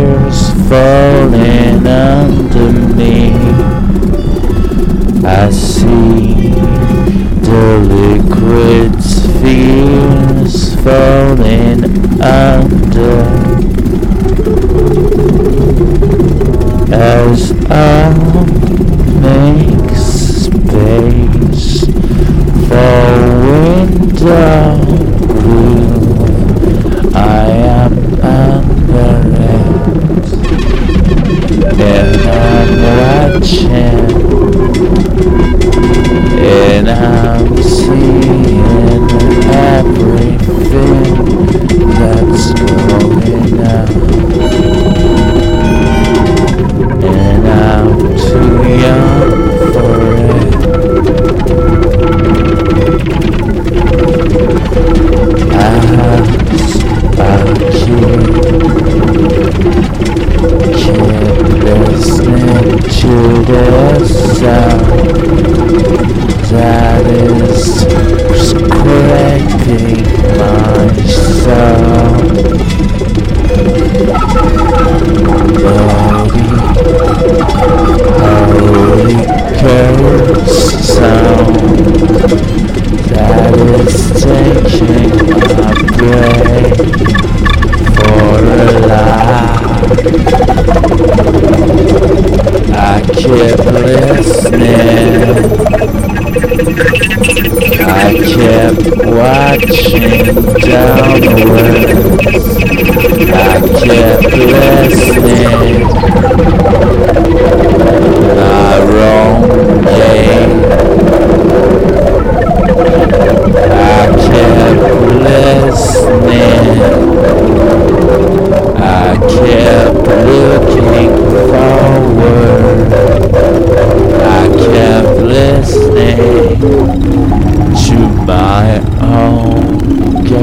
spheres falling under me. I see the liquid spheres falling under as I make space for window seeing everything that's going on. And I'm too young for it. I keep, keep listening to the sound that is my kept watching downwards. I kept listening.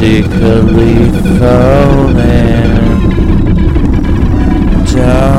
magically falling down.